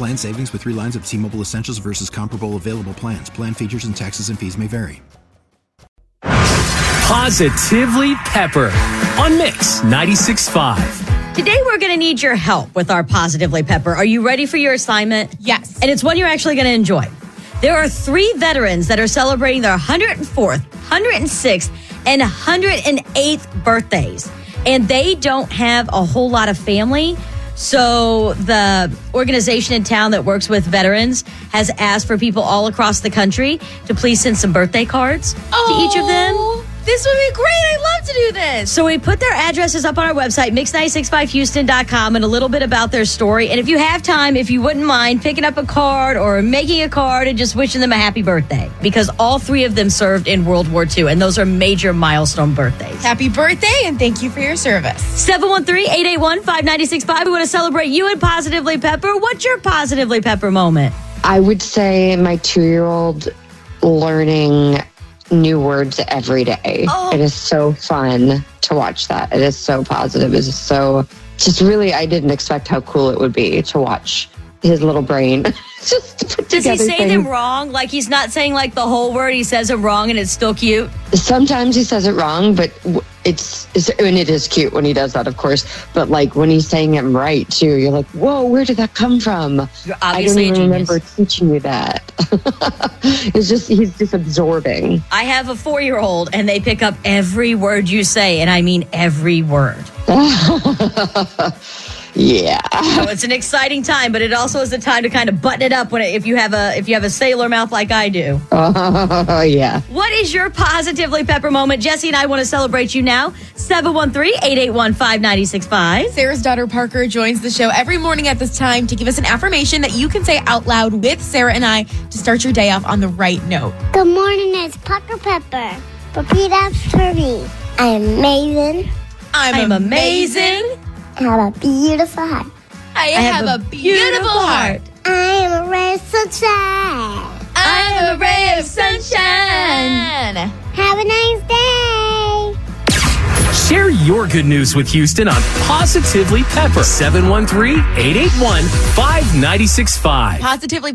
Plan savings with three lines of T Mobile Essentials versus comparable available plans. Plan features and taxes and fees may vary. Positively Pepper on Mix 96.5. Today, we're going to need your help with our Positively Pepper. Are you ready for your assignment? Yes. And it's one you're actually going to enjoy. There are three veterans that are celebrating their 104th, 106th, and 108th birthdays. And they don't have a whole lot of family. So the organization in town that works with veterans has asked for people all across the country to please send some birthday cards to each of them. This would be great. I love to do this. So we put their addresses up on our website, mix965houston.com, and a little bit about their story. And if you have time, if you wouldn't mind picking up a card or making a card and just wishing them a happy birthday, because all three of them served in World War II, and those are major milestone birthdays. Happy birthday and thank you for your service. 713-881-5965. We want to celebrate you and Positively Pepper. What's your Positively Pepper moment? I would say my two year old learning new words every day. Oh. It is so fun to watch that. It is so positive. It is so just really I didn't expect how cool it would be to watch his little brain just put Does he say things. them wrong? Like he's not saying like the whole word, he says them wrong and it's still cute? Sometimes he says it wrong, but it's, it's and it is cute when he does that, of course. But like when he's saying it right too, you're like, "Whoa, where did that come from?" You're I don't even remember teaching you that. it's just he's just absorbing. I have a four year old and they pick up every word you say, and I mean every word. Yeah. So it's an exciting time, but it also is a time to kind of button it up when it, if you have a if you have a sailor mouth like I do. Oh yeah. What is your positively pepper moment? Jesse and I want to celebrate you now. 713-881-5965. Sarah's daughter Parker joins the show every morning at this time to give us an affirmation that you can say out loud with Sarah and I to start your day off on the right note. Good morning, it's Pucker Pepper. Repeat after me. I am amazing. I'm, I'm amazing. I have a beautiful heart. I, have, a beautiful heart. I am a ray of sunshine. I'm a ray of sunshine. Have a nice day. Share your good news with Houston on Positively Pepper 713-881-5965. Positively.